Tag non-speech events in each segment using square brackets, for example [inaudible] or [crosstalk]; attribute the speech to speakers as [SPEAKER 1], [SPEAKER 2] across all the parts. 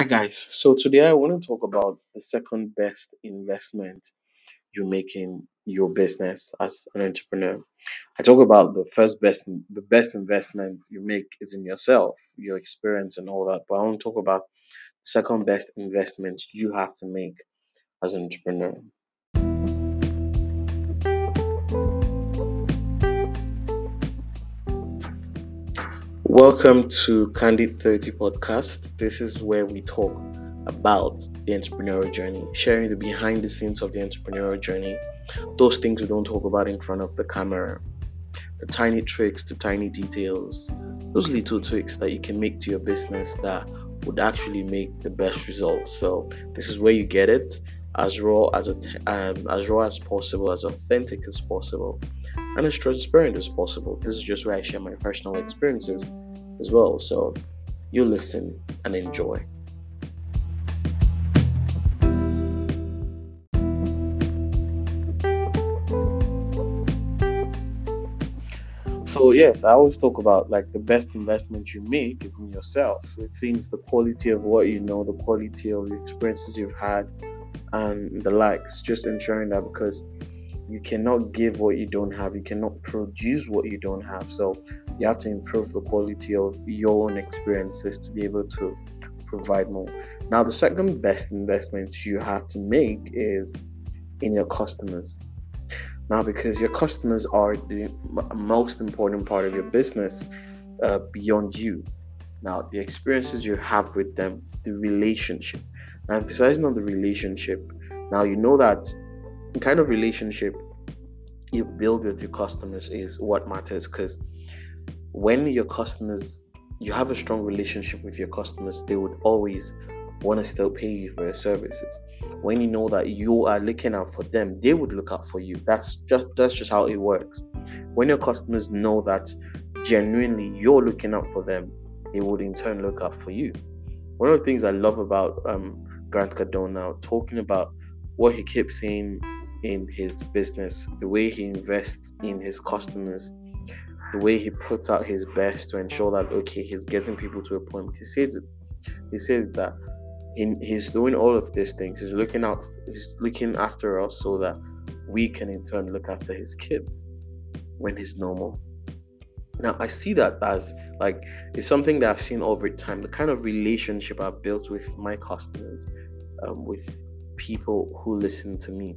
[SPEAKER 1] Hi guys, so today I want to talk about the second best investment you make in your business as an entrepreneur. I talk about the first best the best investment you make is in yourself, your experience and all that, but I want to talk about the second best investment you have to make as an entrepreneur. Welcome to Candid 30 podcast. This is where we talk about the entrepreneurial journey, sharing the behind the scenes of the entrepreneurial journey, those things we don't talk about in front of the camera, the tiny tricks, the tiny details, those little tweaks that you can make to your business that would actually make the best results. So this is where you get it as raw as a, um, as raw as possible, as authentic as possible, and as transparent as possible. This is just where I share my personal experiences as well. So you listen and enjoy. So yes, I always talk about like the best investment you make is in yourself. It seems the quality of what you know, the quality of the experiences you've had, and the likes. Just ensuring that because you cannot give what you don't have, you cannot produce what you don't have. So you have to improve the quality of your own experiences to be able to provide more. Now, the second best investment you have to make is in your customers. Now, because your customers are the most important part of your business uh, beyond you. Now, the experiences you have with them, the relationship. Now, emphasizing on the relationship. Now, you know that the kind of relationship you build with your customers is what matters because when your customers you have a strong relationship with your customers they would always want to still pay you for your services. When you know that you are looking out for them they would look out for you. That's just that's just how it works. When your customers know that genuinely you're looking out for them they would in turn look out for you. One of the things i love about um, grant cardone now talking about what he keeps saying in his business the way he invests in his customers the way he puts out his best to ensure that okay he's getting people to a point. He says he says that he, he's doing all of these things. He's looking out he's looking after us so that we can in turn look after his kids when he's normal. Now i see that as like it's something that i've seen over time the kind of relationship i've built with my customers um, with people who listen to me.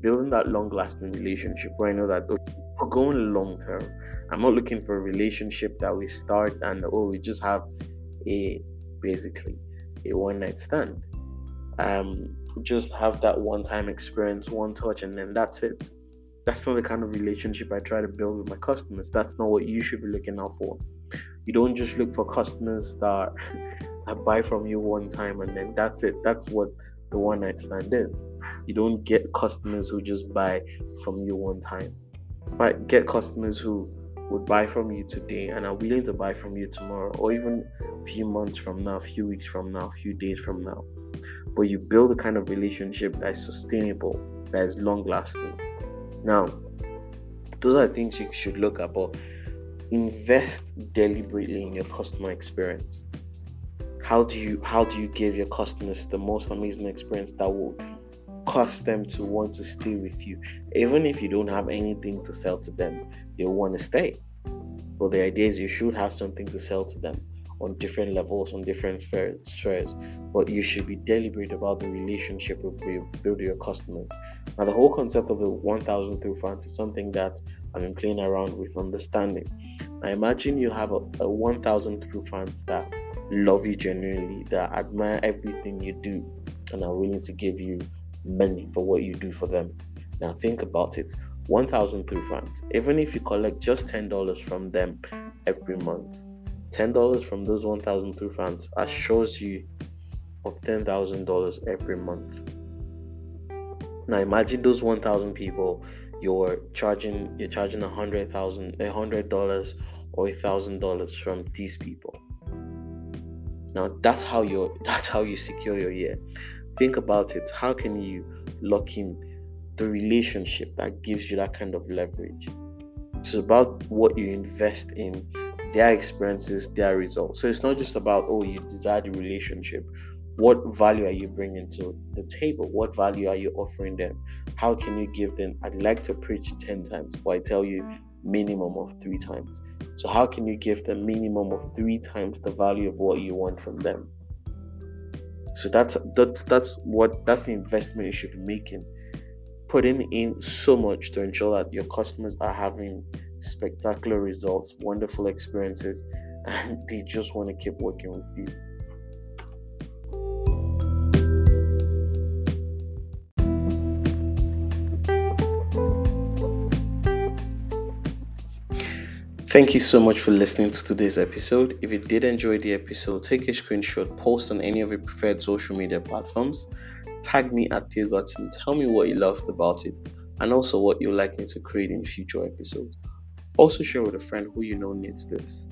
[SPEAKER 1] Building that long lasting relationship where i know that okay, we're going long term I'm not looking for a relationship that we start and oh we just have a basically a one night stand. Um just have that one time experience, one touch and then that's it. That's not the kind of relationship I try to build with my customers. That's not what you should be looking out for. You don't just look for customers that, [laughs] that buy from you one time and then that's it. That's what the one night stand is. You don't get customers who just buy from you one time. But get customers who would buy from you today and are willing to buy from you tomorrow or even a few months from now, a few weeks from now, a few days from now. But you build a kind of relationship that is sustainable, that is long lasting. Now, those are things you should look at, but invest deliberately in your customer experience. How do you how do you give your customers the most amazing experience that will cause them to want to stay with you. Even if you don't have anything to sell to them, they'll want to stay. But the idea is you should have something to sell to them on different levels, on different spheres. But you should be deliberate about the relationship you build with your customers. Now, the whole concept of the 1000 true fans is something that I've been playing around with understanding. Now, imagine you have a, a 1000 true fans that love you genuinely, that admire everything you do, and are willing to give you money for what you do for them. Now think about it 1000 true fans. Even if you collect just $10 from them every month, $10 from those 1000 true fans assures you of $10,000 every month. Now imagine those 1000 people you're charging you're charging a hundred thousand a hundred dollars or a thousand dollars from these people now that's how you [laughs] that's how you secure your year think about it how can you lock in the relationship that gives you that kind of leverage it's about what you invest in their experiences their results so it's not just about oh you desire the relationship what value are you bringing to the table? What value are you offering them? How can you give them? I'd like to preach 10 times, but I tell you, minimum of three times. So, how can you give them minimum of three times the value of what you want from them? So that's that's that's what that's the investment you should be making. Putting in so much to ensure that your customers are having spectacular results, wonderful experiences, and they just want to keep working with you. Thank you so much for listening to today's episode. If you did enjoy the episode, take a screenshot, post on any of your preferred social media platforms, tag me at Theo and tell me what you loved about it and also what you'd like me to create in future episodes. Also, share with a friend who you know needs this.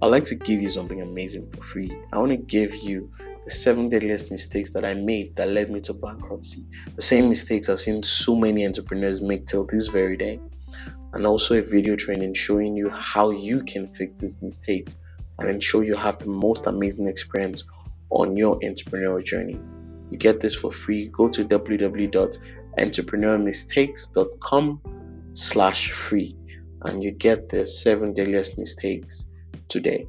[SPEAKER 1] I'd like to give you something amazing for free. I want to give you the seven deadliest mistakes that I made that led me to bankruptcy. The same mistakes I've seen so many entrepreneurs make till this very day and also a video training showing you how you can fix these mistakes and ensure you have the most amazing experience on your entrepreneurial journey. You get this for free. Go to www.entrepreneurmistakes.com slash free and you get the seven deadliest mistakes today.